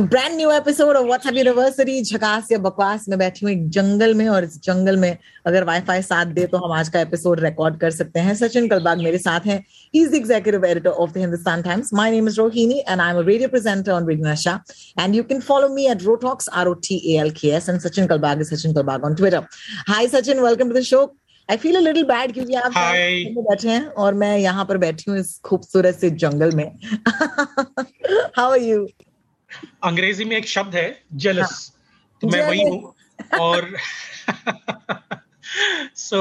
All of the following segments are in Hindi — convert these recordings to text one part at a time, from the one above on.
brand new episode of WhatsApp university झकास या बकवास। में बैठी हूँ एक जंगल में और इस जंगल में अगर वाईफाई साथ दे तो हम आज का एपिसोड रिकॉर्ड कर सकते हैं। सचिन कलबाग मेरे साथ हैं। He is the executive editor of the Hindustan Times my name is Rohini and I am a radio presenter on radio Nasha and you can follow me at Rotalks R O T A L K S and Sachin Kalbag is Sachin Kalbag on Twitter hi Sachin welcome to the show I feel a little bad क्योंकि आप. बैठे हैं और मैं यहाँ पर बैठी हूँ इस खूबसूरत से जंगल में। हाउ आर यू अंग्रेज़ी में एक शब्द है जेलस तो मैं वही हूँ और so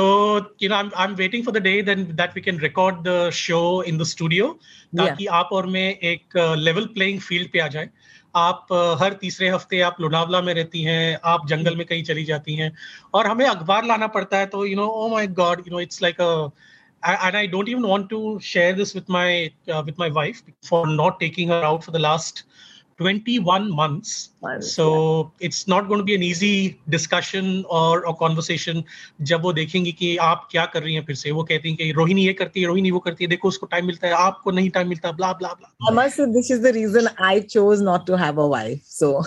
you know i'm i'm waiting for the day then that we can record the show in the studio ताकि आप और मैं एक लेवल प्लेइंग फ़ील्ड पे आ जाए आप uh, हर तीसरे हफ़्ते आप लोनावला में रहती हैं आप जंगल में कहीं चली जाती हैं और हमें अखबार लाना पड़ता है तो you know oh my god you know it's like a and I don't even want to share this with my uh, with my wife for not taking her out for the last 21 months. Months, so it's not going to be an easy discussion or a conversation जब वो dekhenge कि आप क्या कर रही हैं फिर से वो कहती हैं कि रोहिणी ये करती है रोहिणी वो करती है देखो उसको टाइम मिलता है आपको नहीं टाइम मिलता blah blah blah I must say, this is the reason I chose not to have a wife. So,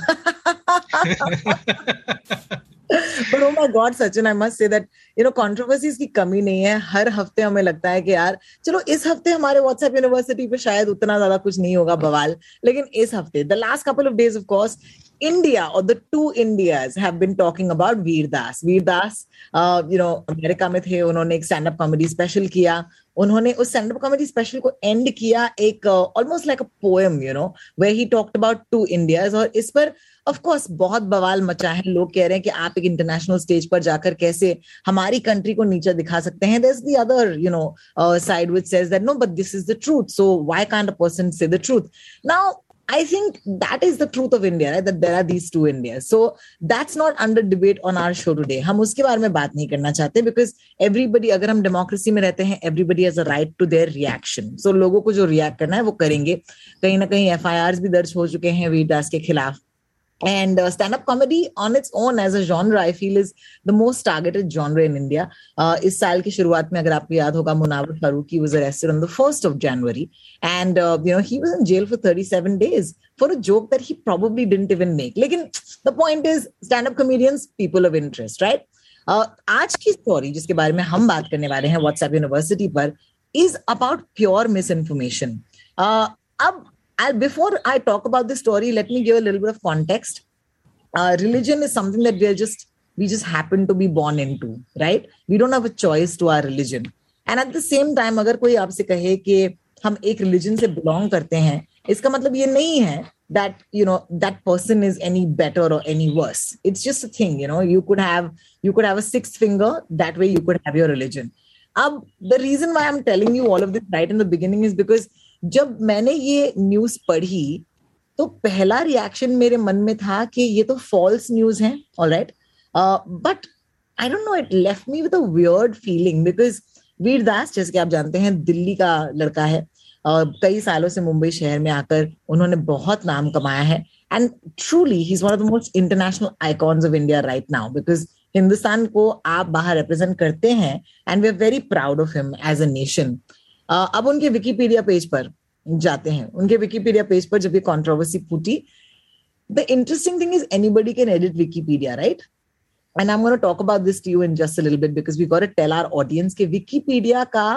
but oh my God, Sachin, I must say that you know controversies की कमी नहीं है। हर हफ़्ते हमें लगता है कि यार चलो इस हफ़्ते हमारे व्हाट्सएप यूनिवर्सिटी पे शायद उतना ज़्यादा कुछ नहीं होगा बवाल। लेकिन इस हफ़्ते the last couple of days of course India or the two Indias have been talking about Veer Das. Veer Das, uh, you know, America में थे उन्होंने एक स्टैंड अप कॉमेडी स्पेशल किया। उन्होंने उस स्टैंड अप कॉमेडी स्पेशल को एंड किया एक almost like a poem you know way he talked about two Indias और इस पर ऑफ़ कोर्स बहुत बवाल मचा है लोग कह रहे हैं कि आप एक इंटरनेशनल स्टेज पर जाकर कैसे हमारी कंट्री को नीचे दिखा सकते हैं this the other you know side which says that no but this is the truth so why can't a person say the truth now I think that is the truth of India, right? That there are these two Indias. So that's not under debate on our show today. हम उसके बारे में बात नहीं करना चाहते because everybody अगर हम डेमोक्रेसी में रहते हैं everybody has a right to their reaction. So लोगों को जो रिएक्ट करना है वो करेंगे कहीं ना कहीं एफ़ भी दर्ज हो चुके हैं वीर दास के खिलाफ and uh, stand-up comedy on its own as a genre i feel is the most targeted genre in india uh, इस साल की शुरुआत में अगर आपको याद होगा Munawar Farooqui was arrested on the 1st of january and uh, you know he was in jail for 37 days for a joke that he probably didn't even make लेकिन the point is stand-up comedians people of interest right uh, आज की स्टोरी जिसके बारे में हम बात करने वाले हैं व्हाट्सएप यूनिवर्सिटी पर is about pure misinformation अब I'll, before I talk about the story, let me give a little bit of context. Uh, religion is something that we are just we just happen to be born into, right? We don't have a choice to our religion. And at the same time, अगर कोई आपसे कहे कि हम एक religion से belong करते हैं, इसका मतलब ये नहीं है that you know that person is any better or any worse. It's just a thing, you know. You could have you could have a sixth finger. That way, you could have your religion. अब the reason why I'm telling you all of this right in the beginning is because जब मैंने ये न्यूज़ पढ़ी तो पहला रिएक्शन मेरे मन में था कि ये तो फॉल्स न्यूज़ है all right but I don't know it left me with a weird feeling because Vir Das जैसे कि आप जानते हैं दिल्ली का लड़का है uh, कई सालों से मुंबई शहर में आकर उन्होंने बहुत नाम कमाया है. And truly he is one of the most international icons of India right now because Hindustan को आप बाहर रिप्रेजेंट करते हैं and we are very proud of him as a nation अब उनके विकीपीडिया पेज पर जाते हैं उनके विकीपीडिया पेज पर जब ये कॉन्ट्रोवर्सी फूटी the interesting thing is anybody can edit Wikipedia right and I am talk about this to you in just little bit because we got to tell our audience के विकीपीडिया का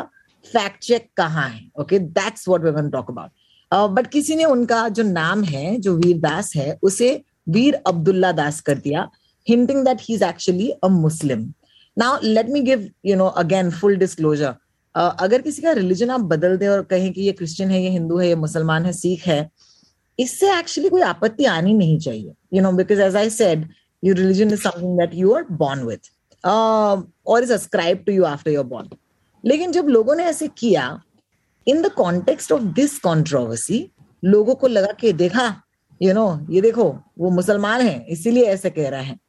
फैक्ट चेक कहाँ है okay that's what we gonna talk about but किसी ने उनका जो नाम है जो वीर दास है उसे वीर अब्दुल्ला दास कर दिया hinting that he's actually a Muslim. Now, let me give, you know, again, full disclosure. अगर किसी का रिलीजन आप बदल दें और कहें कि ये क्रिश्चियन है ये हिंदू है ये मुसलमान है सिख है इससे एक्चुअली कोई आपत्ति आनी नहीं चाहिए you know because as I said your religion is something that you are born with और is ascribe to you after your born लेकिन जब लोगों ने ऐसे किया in the context of this controversy लोगों को लगा कि देखा यू you नो know, ये देखो वो मुसलमान है इसीलिए ऐसे कह रहा है।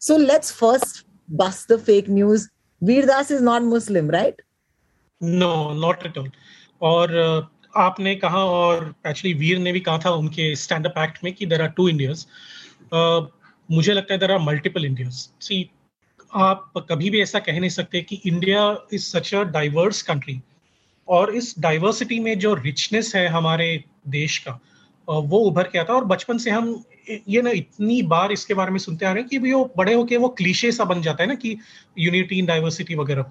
सो लेट्स फ़र्स्ट बस the fake news Vir Das is not Muslim right no not at all और uh, आपने कहा और एक्चुअली वीर ने भी कहा था उनके स्टैंड अप एक्ट में कि देर आर टू इंडियाज मुझे लगता है there are multiple Indias see आप कभी भी ऐसा कह नहीं सकते कि India is such a diverse country और इस डाइवर्सिटी में जो रिचनेस है हमारे देश का वो उभर के आता है और बचपन से हम ये ना इतनी बार इसके बारे में सुनते आ रहे हैं कि वो बड़े होके वो क्लीशे सा बन जाता है ना कि यूनिटी इन डाइवर्सिटी वगैरह।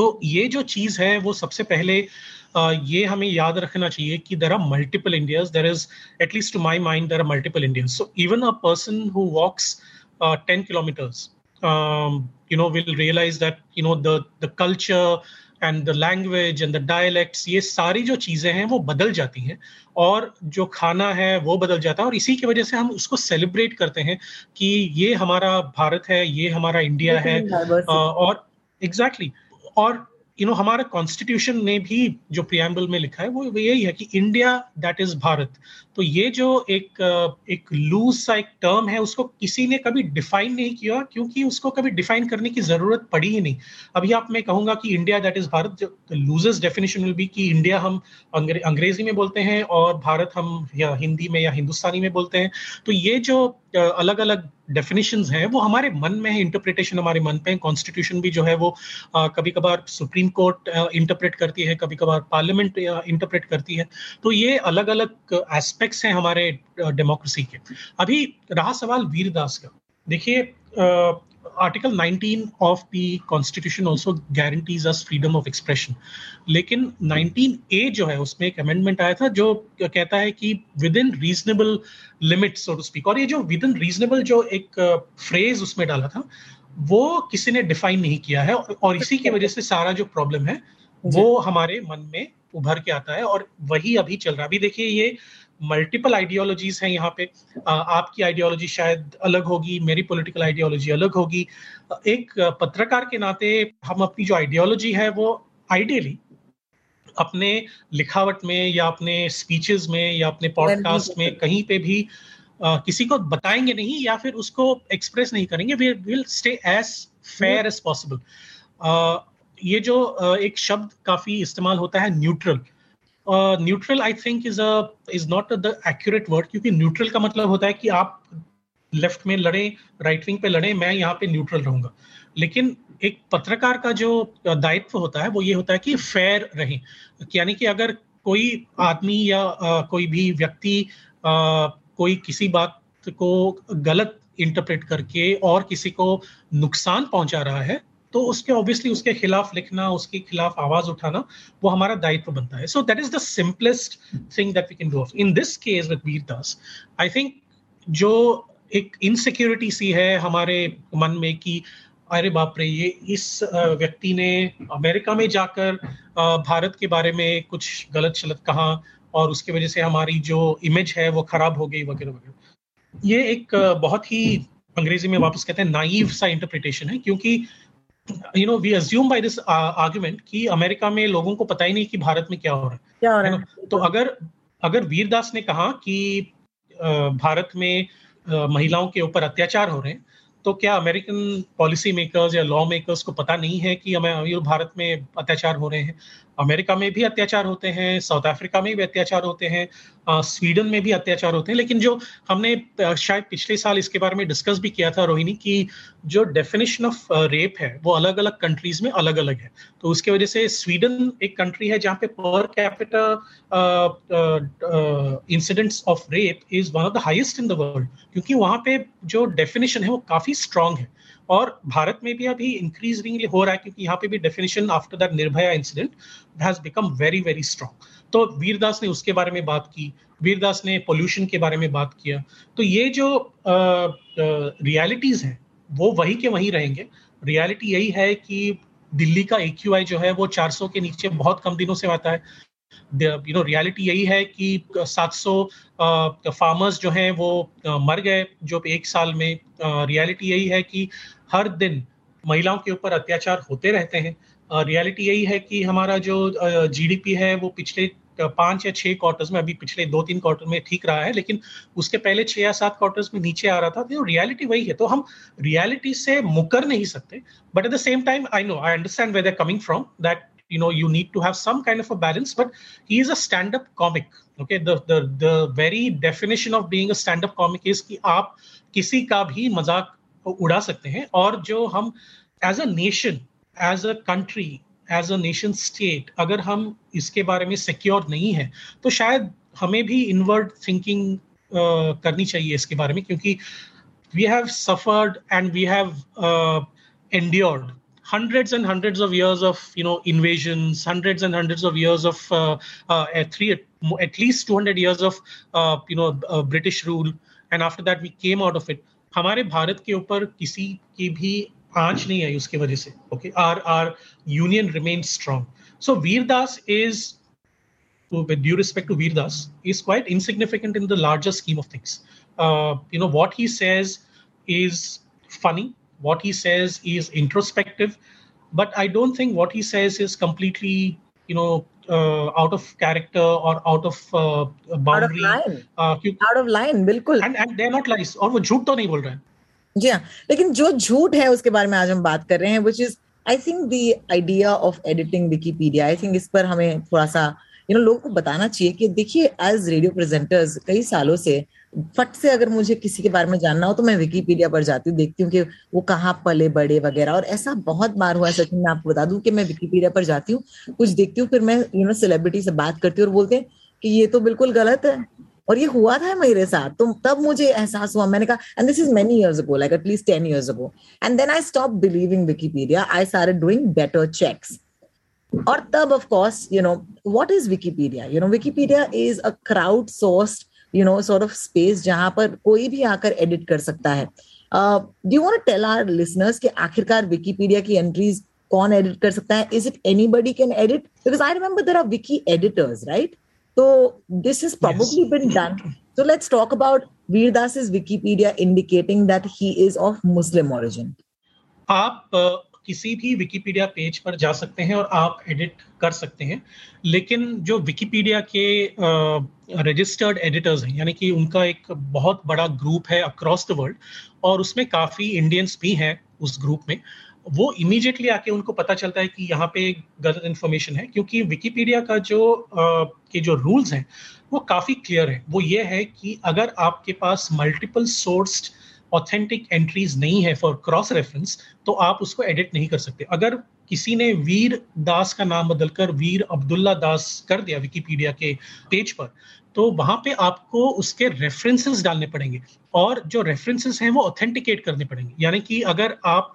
तो ये जो चीज़ है वो सबसे पहले ये हमें याद रखना चाहिए कि there are multiple Indias there is at least to my mind there are multiple Indians so even a person who walks ten kilometers you know will realize that you know the the culture and the language and the dialects ये सारी जो चीज़ें हैं वो बदल जाती हैं और जो खाना है वो बदल जाता है और इसी की वजह से हम उसको सेलिब्रेट करते हैं कि ये हमारा भारत है ये हमारा इंडिया है और एग्जैक्टली exactly, और यू नो हमारे कॉन्स्टिट्यूशन ने भी जो प्रियम्बल में लिखा है, वो यही है कि इंडिया दैट इज़ भारत तो ये जो एक एक लूज सा एक टर्म है उसको किसी ने कभी डिफाइन नहीं किया क्योंकि उसको कभी डिफाइन करने की ज़रूरत पड़ी ही नहीं। अभी आप मैं कहूँगा कि इंडिया दैट इज़ भारत जो डेफिनेशन विल बी कि इंडिया हम अंग्रे, अंग्रेज़ी में बोलते हैं और भारत हम या हिंदी में या हिंदुस्तानी में बोलते हैं। तो ये जो अलग अलग डेफिनेशन हैं वो हमारे मन में है इंटरप्रिटेशन हमारे मन पे कॉन्स्टिट्यूशन भी जो है वो कभी कभार सुप्रीम कोर्ट इंटरप्रेट करती है कभी कभार पार्लियामेंट इंटरप्रेट करती है। तो ये अलग अलग एस्पेक्ट्स हैं हमारे डेमोक्रेसी के। अभी रहा सवाल वीरदास का। देखिए article 19 of the Constitution also guarantees us freedom of expression लेकिन 19 ए जो है उसमें एक अमेंडमेंट आया था जो कहता है कि within reasonable limit so to speak और ये जो विद इन रीजनेबल जो एक फ्रेज uh, उसमें डाला था वो किसी ने डिफाइन नहीं किया है और इसी की वजह से सारा जो प्रॉब्लम है वो हमारे मन में उभर के आता है और वही अभी चल रहा है। अभी देखिए ये मल्टीपल आइडियोलॉजीज हैं यहाँ पे। आपकी आइडियोलॉजी शायद अलग होगी मेरी पॉलिटिकल आइडियोलॉजी अलग होगी। एक पत्रकार के नाते हम अपनी जो आइडियोलॉजी है वो आइडियली अपने लिखावट में या अपने स्पीचेस में या अपने पॉडकास्ट में कहीं पे भी uh, किसी को बताएँगे नहीं या फिर उसको एक्सप्रेस नहीं करेंगे। We will stay as fair as possible ये जो uh, एक शब्द काफ़ी इस्तेमाल होता है neutral neutral I think is is not the accurate word क्योंकि न्यूट्रल का मतलब होता है कि आप लेफ़्ट में लड़े राइट विंग पे लड़े मैं यहाँ पे न्यूट्रल रहूँगा। लेकिन एक पत्रकार का जो दायित्व होता है वो ये होता है कि फेयर रहे। यानी कि अगर कोई आदमी या आ, कोई भी व्यक्ति कोई किसी बात को गलत इंटरप्रेट करके और किसी को नुकसान पहुँचा रहा है तो उसके ऑब्वियसली उसके खिलाफ लिखना, उसके खिलाफ आवाज़ उठाना, वो हमारा दायित्व बनता है। So that is the simplest thing that we can do in this case with Vir Das I think जो एक इनसिक्योरिटी सी है हमारे मन में कि, अरे बाप रे, ये इस व्यक्ति ने अमेरिका में जाकर भारत के बारे में कुछ गलत शलत कहा और उसकी वजह से हमारी जो इमेज है वो खराब हो गई वगैरह वगैरह। ये एक बहुत ही अंग्रेज़ी में वापस कहते हैं नाइव सा इंटरप्रिटेशन है, क्योंकि you know we assume by this argument कि अमेरिका में लोगों को पता ही नहीं कि भारत में क्या हो रहा है। क्या हो रहा है तो अगर अगर वीरदास ने कहा कि भारत में महिलाओं के ऊपर अत्याचार हो रहे हैं तो क्या अमेरिकन पॉलिसी मेकर्स या लॉ मेकर्स को पता नहीं है कि हमें भारत में अत्याचार हो रहे हैं? अमेरिका में भी अत्याचार होते हैं, साउथ अफ्रीका में भी अत्याचार होते हैं स्वीडन में भी अत्याचार होते हैं। लेकिन जो हमने शायद पिछले साल इसके बारे में डिस्कस भी किया था रोहिणी की जो डेफिनेशन ऑफ़ रेप है, वो अलग अलग कंट्रीज़ में अलग अलग है। तो उसके वजह से स्वीडन एक कंट्री है जहाँ पे पर capital incidents of rape is one of the highest in the world क्योंकि वहाँ पे जो डेफिनेशन है वो काफ़ी स्ट्रांग है। और भारत में भी अभी इंक्रीजिंगली हो रहा है क्योंकि यहाँ पे भी definition after that Nirbhaya incident has become very very strong तो वीरदास ने उसके बारे में बात की, वीरदास ने पोल्यूशन के बारे में बात किया। तो ये जो रियलिटीज हैं, वो वही के वही रहेंगे। रियलिटी यही है कि दिल्ली का ए जो है वो 400 के नीचे बहुत कम दिनों से आता है। यू नो रियलिटी यही है कि 700 फार्मर्स जो हैं वो मर गए जो एक साल में। रियलिटी यही है कि हर दिन महिलाओं के ऊपर अत्याचार होते रहते हैं। रियलिटी यही है कि हमारा जो जीडीपी है वो पिछले पाँच या छह क्वार्टर्स में, अभी पिछले दो तीन क्वार्टर में ठीक रहा है, लेकिन उसके पहले छह या सात क्वार्टर्स में नीचे आ रहा था। तो रियलिटी वही है। तो हम रियलिटी से मुकर नहीं सकते। But at the same time I know I understand where coming from that you know you need to have some kind of a balance but he is a stand up comic okay the the the very definition of being a stand up comic is कि आप किसी का भी मज़ाक उड़ा सकते हैं और जो हम as a nation as a country as a nation state अगर हम इसके बारे में सिक्योर नहीं है तो शायद हमें भी इनवर्ड थिंकिंग uh, करनी चाहिए इसके बारे में क्योंकि we have suffered and we have endured hundreds and hundreds of years of you know invasions, hundreds and hundreds of years of uh, uh, at least 200 years of uh, you know British rule, and after that we came out of it. हमारे भारत के ऊपर किसी की भी आंच नहीं आई उसके वजह से okay our our union remain strong with due respect to Vir Das, is quite insignificant in the larger scheme of things. You know, what he says is funny, what he says is introspective, but I don't think what he says is completely, you know, uh, out of character or out of uh, boundary. Out of line. Uh, out of line, बिल्कुल. And, and they're not lies. और वो झूठ तो नहीं बोल रहे हैं. जी हाँ लेकिन जो झूठ है उसके बारे में आज हम बात कर रहे हैं which is I think the idea of editing Wikipedia I think इस पर हमें थोड़ा सा यू नो लोगों को बताना चाहिए कि देखिए एज रेडियो प्रेजेंटर्स कई सालों से फट से अगर मुझे किसी के बारे में जानना हो तो मैं विकीपीडिया पर जाती हूँ, देखती हूँ कि वो कहाँ पले बड़े वगैरह। और ऐसा बहुत बार हुआ सचिन मैं आपको बता दूँ कि मैं विकीपीडिया पर जाती हूँ, कुछ देखती हूँ, फिर मैं यू नो सेलिब्रिटी से बात करती हूँ और बोलते हैं कि ये तो बिल्कुल गलत है। और ये हुआ था मेरे साथ तो तब मुझे एहसास हुआ, मैंने कहा and this is many years ago like at least ten years ago and then I stop believing Wikipedia I started doing better checks और तब of course you know what is Wikipedia you know Wikipedia is a crowd sourced you know sort of space जहाँ पर कोई भी आकर एडिट कर सकता है do you want tell our listeners कि आखिरकार विकीपीडिया की एंट्रीज कौन एडिट कर सकता है is it anybody can edit because I remember there are wiki editors right So this has probably yes. been done. So let's talk about Veer Das's Wikipedia indicating that he is of Muslim origin. आप किसी भी विकिपीडिया पेज पर जा सकते हैं और आप एडिट कर सकते हैं। लेकिन जो विकिपीडिया के रजिस्टर्ड एडिटर्स हैं यानी कि उनका एक बहुत बड़ा ग्रुप है अक्रॉस द वर्ल्ड और उसमें काफ़ी इंडियंस भी हैं उस ग्रुप में वो इमीडिएटली आके उनको पता चलता है कि यहाँ पे गलत इन्फॉर्मेशन है क्योंकि विकिपीडिया का जो आ, के जो रूल्स हैं वो काफ़ी क्लियर है। वो ये है कि अगर आपके पास मल्टीपल सोर्स्ड ऑथेंटिक एंट्रीज नहीं है फॉर क्रॉस रेफरेंस तो आप उसको एडिट नहीं कर सकते। अगर किसी ने वीर दास का नाम बदलकर वीर अब्दुल्ला दास कर दिया विकिपीडिया के पेज पर तो वहाँ पे आपको उसके रेफरेंसेस डालने पड़ेंगे। और जो रेफरेंसेस हैं वो ऑथेंटिकेट करने पड़ेंगे। यानी कि अगर आप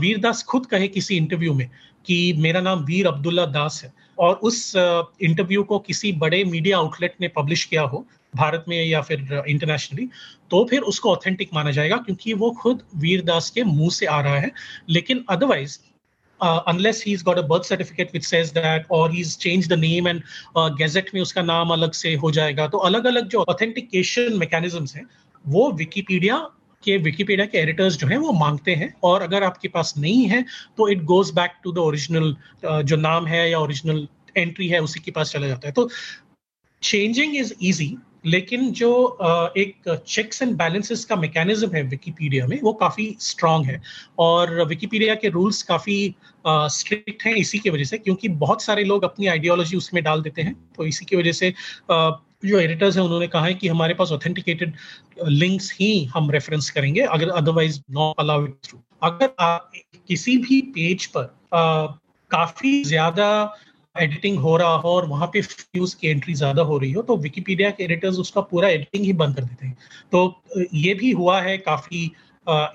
वीर दास खुद कहे किसी इंटरव्यू में कि मेरा नाम वीर अब्दुल्ला दास है, और उस इंटरव्यू को किसी बड़े मीडिया आउटलेट ने पब्लिश किया हो भारत में या फिर इंटरनेशनली तो फिर उसको ऑथेंटिक माना जाएगा क्योंकि वो खुद वीरदास के मुँह से आ रहा है। लेकिन otherwise uh, unless he's got a birth certificate which says that or he's changed the name and uh, gazette में उसका नाम अलग से हो जाएगा तो अलग अलग जो ऑथेंटिकेशन मैकेनिज्म्स हैं वो विकीपीडिया के विकीपीडिया के एडिटर्स जो हैं वो मांगते हैं। और अगर आपके पास नहीं है तो it goes back to the original जो नाम है या ओरिजिनल एंट्री है उसी के पास चला जाता है। तो चेंजिंग इज़ ईजी लेकिन जो एक चेक्स एंड बैलेंसेस का मैकेनिज्म है विकीपीडिया में, वो काफ़ी स्ट्रांग है। और विकीपीडिया के रूल्स काफ़ी स्ट्रिक्ट हैं इसी की वजह से, क्योंकि बहुत सारे लोग अपनी आइडियोलॉजी उसमें डाल देते हैं। तो इसी की वजह से जो एडिटर्स हैं, उन्होंने कहा है कि हमारे पास ऑथेंटिकेटेड लिंक्स ही हम रेफरेंस करेंगे, अगर अदरवाइज़ नॉट अलाउ थ्रू अगर आप किसी भी पेज पर काफ़ी ज़्यादा एडिटिंग हो रहा हो और वहाँ पे फ्यूज की एंट्री ज़्यादा हो रही हो तो विकीपीडिया के एडिटर्स उसका पूरा एडिटिंग ही बंद कर देते हैं। तो ये भी हुआ है काफ़ी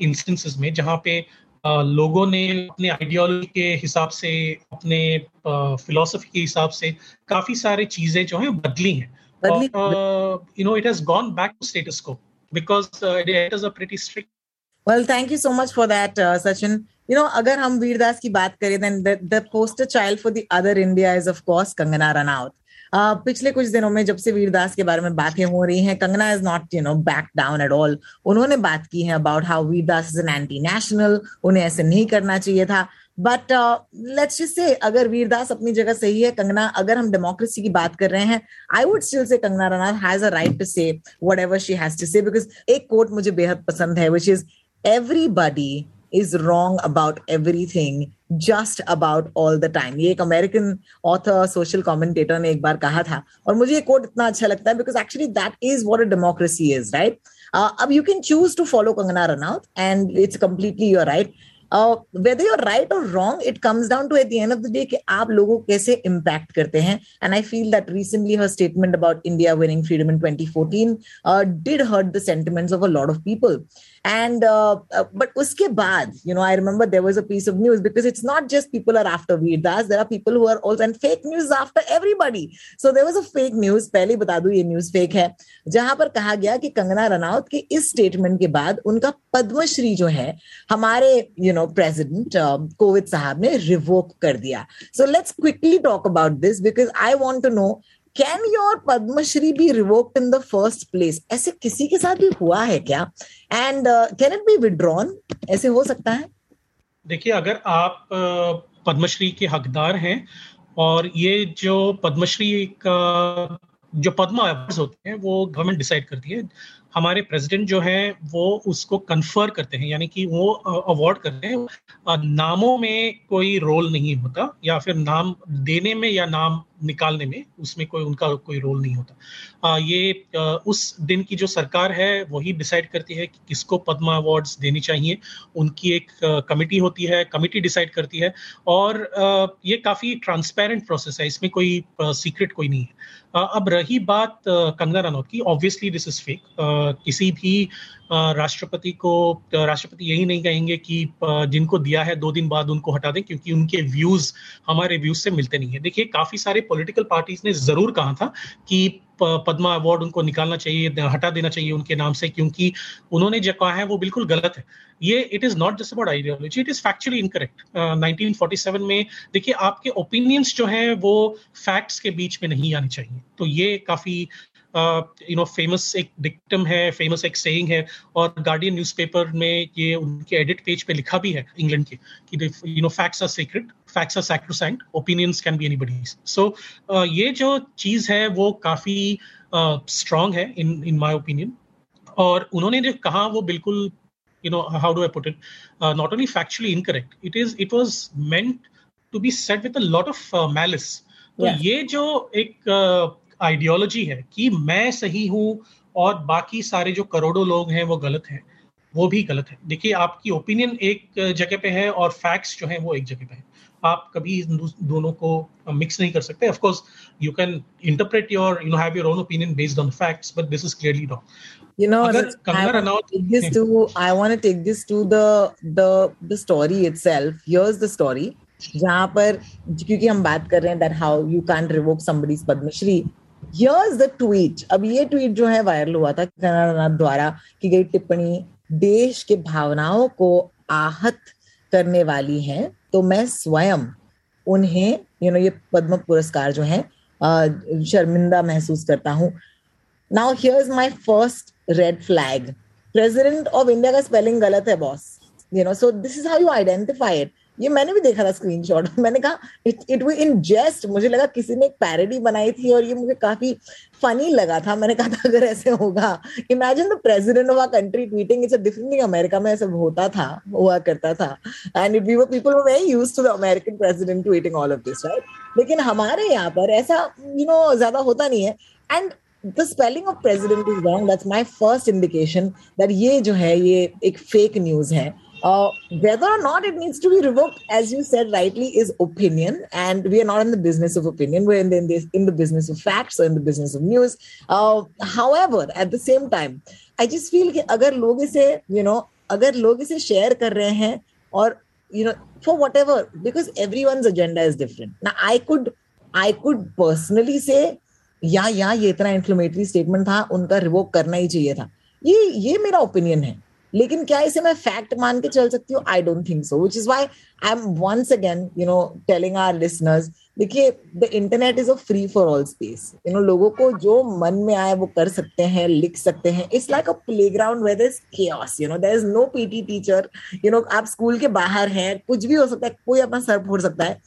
इंस्टेंसेस में जहाँ पे लोगों ने अपने आइडियोलॉजी के हिसाब से अपने फिलोसफी के हिसाब से काफ़ी सारे चीज़ें जो है बदली हैं। You know it has gone back to status quo because it is a pretty strict Well, thank you so much for that, uh, Sachin. You know, अगर हम वीरदास की बात करें then the, the poster child for the other India is of course Kangana. Uh, पिछले कुछ दिनों में जब से वीरदास के बारे में बातें हो रही हैं Kangana is not you know back down at all उन्होंने बात की है about how Vir Das is an anti national उन्हें ऐसे नहीं करना चाहिए था बट लेट्स जस्ट से अगर वीरदास अपनी जगह सही है कंगना अगर हम डेमोक्रेसी की बात कर रहे हैं I would still say Kangana Ranaut has a right to say whatever she has to say because एक कोट मुझे बेहद पसंद है which is everybody is wrong about everything just about all the time ये एक अमेरिकन ऑथर सोशल कमेंटेटर ने एक बार कहा था, और मुझे ये कोट इतना अच्छा लगता है because actually that is what a democracy is right अब you can choose to follow Kangana Ranaut and it's completely your right whether you're right और wrong it comes down to at the end of the day कि आप लोगों को कैसे इम्पैक्ट करते हैं. And I feel that recently her statement about India winning freedom in 2014 did hurt the sentiments of a lot of people and uh, uh, but uske baad you know i remember there was a piece of news because it's not just people are after vedas there are people who are also and fake news after everybody. So there was a fake news. Pehle bata do ye news fake hai. Jahan par kaha gaya ki kangana ranaut ke is statement ke baad unka padma shri jo hai hamare you know president uh, covid sahab ne revoke kar diya. So let's quickly talk about this because i want to know can your Padma Shri B revoked in the first place ऐसे किसी के साथ भी हुआ है क्या? And can it be withdrawn ऐसे हो सकता है? देखिए, अगर आप पद्मश्री के हकदार हैं और ये जो पद्मश्री का जो पद्मा अवार्ड्स होते हैं, वो गवर्नमेंट डिसाइड करती है। हमारे प्रेसिडेंट जो है वो उसको कन्फर करते हैं यानी कि वो अवार्ड करते हैं। नामों में कोई रोल नहीं होता या फिर नाम देने में या नाम निकालने में उसमें कोई उनका कोई रोल नहीं होता। आ, ये आ, उस दिन की जो सरकार है वही डिसाइड करती है कि किसको पद्मा अवार्ड्स देनी चाहिए। उनकी एक कमिटी होती है कमिटी डिसाइड करती है। और आ, ये काफ़ी ट्रांसपेरेंट प्रोसेस है इसमें कोई सीक्रेट कोई नहीं है। आ, अब रही बात कंगना रनौत की ऑब्वियसली दिस इज़ फेक किसी भी राष्ट्रपति को राष्ट्रपति यही नहीं कहेंगे कि जिनको दिया है, दो दिन बाद उनको हटा दें, क्योंकि उनके व्यूज़ हमारे व्यूज़ से मिलते नहीं है। देखिए, काफ़ी सारे पॉलिटिकल पार्टीज़ ने ज़रूर कहा था कि पद्मा अवार्ड उनको निकालना चाहिए हटा देना चाहिए उनके नाम से, क्योंकि उन्होंने जो कहा है, वो बिल्कुल गलत है। ये it is not just about ideology it is factually incorrect 1947 में, देखिए, आपके ओपिनियंस जो है, वो फैक्ट्स के बीच में नहीं आने चाहिए। तो ये काफ़ी यू नो फ़ेमस एक डिक्टम है फ़ेमस एक सेइंग है और गार्डियन न्यूज़पेपर में ये उनके एडिट पेज पे लिखा भी है इंग्लैंड के कि you know facts are secret facts are sacrosanct opinions can be anybody's so ये जो चीज़ है वो काफ़ी स्ट्रांग uh, है इन इन माय ओपिनियन और उन्होंने जो कहा वो बिल्कुल you know how do i put it? uh, not only factually incorrect it is it was meant to be said with a lot of uh, malice. तो yeah. ये जो एक आइडियोलॉजी है कि मैं सही हूँ और बाकी सारे जो करोड़ों लोग हैं वो गलत हैं। वो भी गलत है। देखिए आपकी ओपिनियन एक जगह पे है और फैक्ट्स जो है वो एक जगह पे है। आप कभी दोनों को मिक्स नहीं कर सकते। Of course you can interpret your you know have your own opinion based on facts but this is clearly wrong you know Agar, I, want this to, I want to take this to the the the story itself. Here's the story. जहाँ पर क्योंकि हम बात कर रहे हैं that how you can revoke somebody's Padma Shri here's the tweet अब ये ट्वीट जो है वायरल हुआ था कनाडानाथ द्वारा की गई टिप्पणी, देश के भावनाओं को आहत करने वाली है तो मैं स्वयं उन्हें यू नो ये पद्म पुरस्कार जो है शर्मिंदा महसूस करता हूँ। Now here's my first red flag president of India का स्पेलिंग गलत है boss you know so this is how you identify it ये मैंने भी देखा था स्क्रीनशॉट मैंने कहा इट वी इन जेस्ट मुझे लगा किसी ने एक पैरडी बनाई थी और ये मुझे काफ़ी फनी लगा था। मैंने कहा था, अगर ऐसे होगा imagine the president of a country tweeting it's a different thing America में ऐसा होता था, हुआ करता था. And it we were people were used to the American president tweeting all of this right लेकिन हमारे यहाँ पर ऐसा यू नो ज़्यादा होता नहीं है। And the spelling of president is wrong that's my first indication that ये जो है, ये एक फेक न्यूज़ है। Uh, whether or not it needs to be revoked, as you said rightly, is opinion, and we are not in the business of opinion. We're in the, in the, in the business of facts, or in the business of news. Uh, however, at the same time, I just feel कि अगर लोग इसे you know अगर लोग इसे share कर रहे हैं और you know for whatever because everyone's agenda is different. Now I could I could personally say या या ये इतना इन्फ्लेमेटरी स्टेटमेंट था उनका रिवोक करना ही चाहिए था ये ये मेरा ओपिनियन है लेकिन क्या इसे मैं फैक्ट मान के चल सकती हूँ? I don't think so which is why I am once again you know telling our listeners देखिए the internet is a free for all space you know लोगों को जो मन में आए, वो कर सकते हैं, लिख सकते हैं। It's like a playground where there is chaos you know there is no teacher you know आप स्कूल के बाहर हैं, कुछ भी हो सकता है, कोई अपना सर फोड़ सकता है।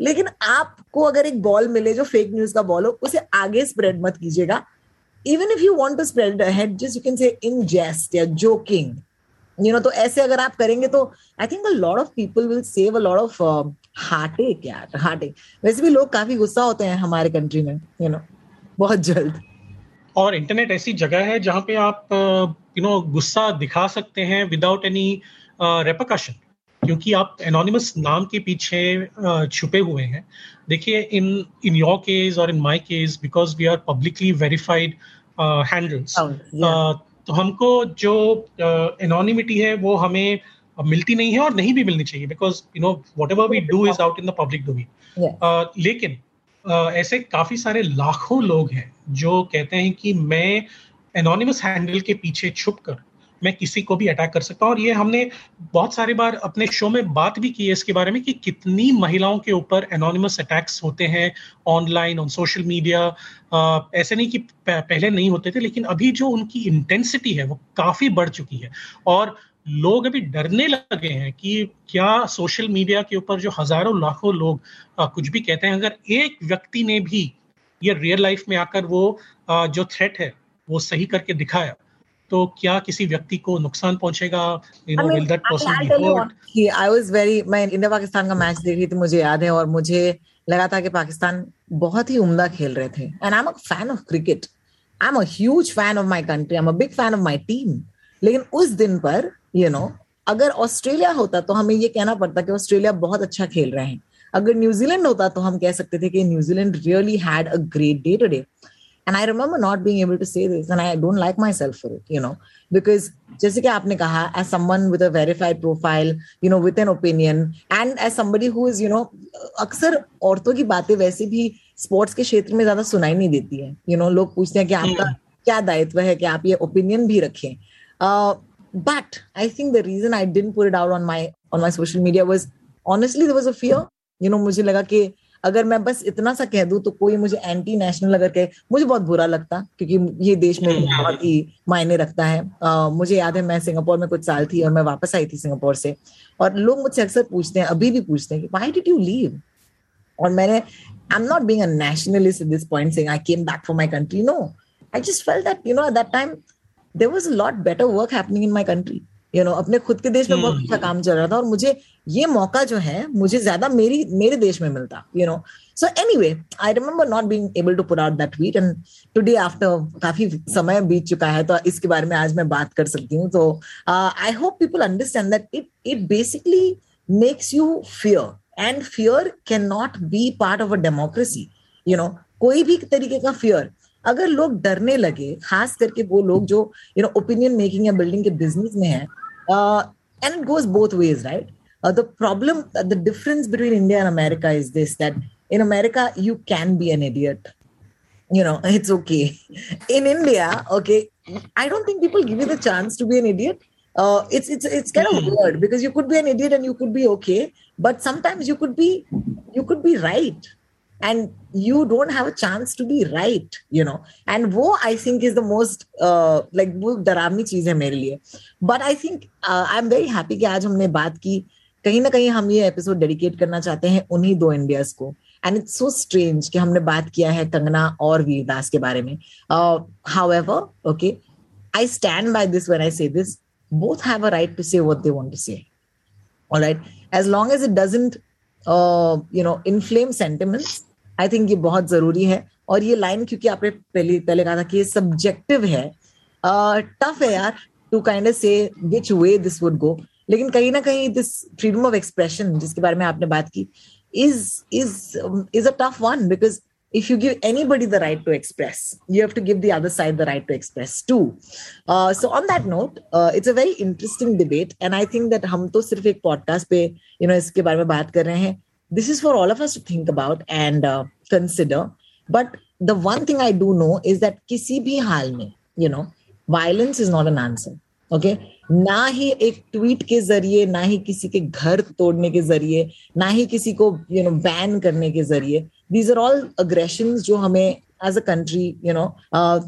लेकिन आपको अगर एक बॉल मिले, जो फेक न्यूज़ का बॉल हो, उसे आगे स्प्रेड मत कीजिएगा। Even if you want to spread just you can say in jest या जोकिंग यू नो तो ऐसे अगर आप करेंगे तो I think a lot of people will save a lot of heart एक यार हार्ट एक वैसे भी लोग काफ़ी गुस्सा होते हैं हमारे कंट्री में यू नो बहुत जल्द। और इंटरनेट ऐसी जगह है जहाँ पे आप यू नो गुस्सा दिखा सकते हैं विदाउट एनी रेपोकशन क्योंकि आप एनोनिमस नाम के पीछे छुपे हुए हैं। देखिए इन इन योर केस और in my case because we are publicly verified handles तो हमको जो एनोनिमिटी है वो हमें मिलती नहीं है और नहीं भी मिलनी चाहिए because you know whatever we do is out in the public domain लेकिन uh, ऐसे काफ़ी सारे लाखों लोग हैं जो कहते हैं कि मैं एनोनिमस हैंडल के पीछे छुप कर मैं किसी को भी अटैक कर सकता हूँ। और ये हमने बहुत सारी बार अपने शो में बात भी की है इसके बारे में कि कितनी महिलाओं के ऊपर एनोनिमस अटैक्स होते हैं ऑनलाइन ऑन सोशल मीडिया ऐसे नहीं कि पहले नहीं होते थे लेकिन अभी जो उनकी इंटेंसिटी है वो काफ़ी बढ़ चुकी है। और लोग अभी डरने लगे हैं कि क्या सोशल मीडिया के ऊपर जो हज़ारों लाखों लोग आ, कुछ भी कहते हैं अगर एक व्यक्ति ने भी ये रियल लाइफ में आकर वो आ, जो थ्रेट है वो सही करके दिखाया तो क्या किसी व्यक्ति को नुकसान पहुंचेगा? You know will that person be hurt I was very मैं इंडिया पाकिस्तान का मैच देख रही थी मुझे याद है और मुझे लगा था कि पाकिस्तान बहुत ही उम्दा खेल रहे थे। And I am a fan of cricket I am a huge fan of my country I am a big fan of my team लेकिन उस दिन पर यू you नो know, अगर ऑस्ट्रेलिया होता तो हमें ये कहना पड़ता कि ऑस्ट्रेलिया बहुत अच्छा खेल रहे हैं। अगर न्यूजीलैंड होता तो हम कह सकते थे कि New Zealand really had a great day today and i remember not being able to say this and i don't like myself for it you know because जैसे कि आपने कहा as someone with a verified profile you know with an opinion and as somebody who is you know अक्सर औरतों की बातें वैसे भी स्पोर्ट्स के क्षेत्र में ज़्यादा सुनाई नहीं देती है यू you नो know, लोग पूछते हैं कि आपका क्या दायित्व है कि आप ये ओपिनियन भी रखें but I think the reason I didn't put it out on my on my social media was honestly there was a fear you know मुझे लगा कि अगर मैं बस इतना सा कह दूँ तो कोई मुझे एंटी नेशनल अगर कहे मुझे बहुत बुरा लगता क्योंकि ये देश में हम्म। बहुत ही मायने रखता है। uh, मुझे याद है मैं सिंगापुर में कुछ साल थी और मैं वापस आई थी सिंगापुर से। और लोग मुझसे अक्सर पूछते हैं अभी भी पूछते हैं कि वाई डिड यू लीव और मैंने I am not being a nationalist this point saying I came back for my country no I just felt that you know at that time there was a lot better work happening in my country you know अपने खुद के देश में बहुत अच्छा काम चल रहा था और मुझे ये मौका जो है मुझे ज़्यादा मेरी मेरे देश में मिलता you know so anyway I remember not being able to put out that tweet and today after काफ़ी समय बीत चुका है तो इसके बारे में आज मैं बात कर सकती हूँ. तो I hope people understand that it it basically makes you fear and fear can not be part of a democracy you know कोई भी तरीके का फियर अगर लोग डरने लगे खास करके वो लोग जो यू नो ओपिनियन मेकिंग या बिल्डिंग के बिज़नेस में है Uh, and it goes both ways, right? Uh, the problem, uh, the difference between India and America is this that in America, you can be an idiot. You know, it's okay. In India, okay, I don't think people give you the chance to be an idiot. Uh, it's it's it's kind of weird because you could be an idiot and you could be okay, but sometimes you could be you could be right and you don't have a chance to be right you know and wo i think is the most uh, like वो डरावनी चीज है मेरे लिए but I think I am very happy कि आज हमने बात की कहीं ना कहीं हम ये एपिसोड डेडिकेट करना चाहते हैं उन्हीं दो इंडियाज को एंड इट्स सो स्ट्रेंज कि हमने बात किया है कंगना और वीरदास के बारे में however okay I stand by this when I say this both have a right to say what they want to say alright as long as it doesn't you know inflame sentiments I think ये बहुत ज़रूरी है। और ये लाइन क्योंकि आपने पहले पहले कहा था कि ये सब्जेक्टिव है। टफ uh, है यार टू काइंड से विच वे दिस वुड गो लेकिन कहीं ना कहीं दिस फ्रीडम ऑफ़ एक्सप्रेशन जिसके बारे में आपने बात की is is is a tough one because if you give anybody the right to express you have to give the other side the right to express too uh, so on that note uh, it's a very interesting debate and i think that हम तो सिर्फ़ एक पॉडकास्ट पे यू नो इसके बारे में बात कर रहे हैं। This is for all of us to think about and uh, consider but the one thing i do know is that kisi bhi hal mein you know violence is not an answer okay ना ही एक ट्वीट के ज़रिए ना ही किसी के घर तोड़ने के ज़रिए ना ही किसी को यू नो बैन करने के ज़रिए दीज आर ऑल अग्रेशन जो हमें as a country you know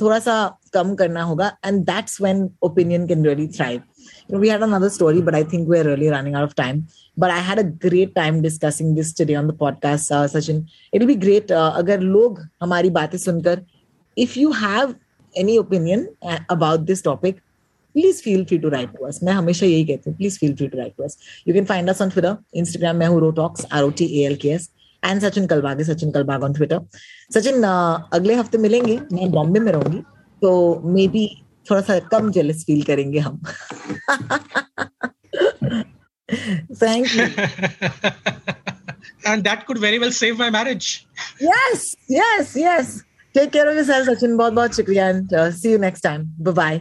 थोड़ा सा कम करना होगा and that's when opinion can really thrive You know, we had another story, but I think we're really running out of time. But I had a great time discussing this today on the podcast, uh, Sachin. It'll be great uh, अगर लोग हमारी बातें सुनकर if you have any opinion uh, about this topic, please feel free to write to us. मैं हमेशा यही कहती हूँ please feel free to write to us. You can find us on Twitter, Instagram मैं हूँ Rotalks, R O T A L K S. And Sachin Kalbag है सचिन कलबाग ऑन ट्विटर सचिन अगले हफ्ते मिलेंगे मैं बॉम्बे में रहूंगी तो मे बी थोड़ा सा कम जेलस फील करेंगे हम। Thank you and that could very well save my marriage yes yes yes take care of yourself Sachin बहुत-बहुत शुक्रिया and see you next time bye bye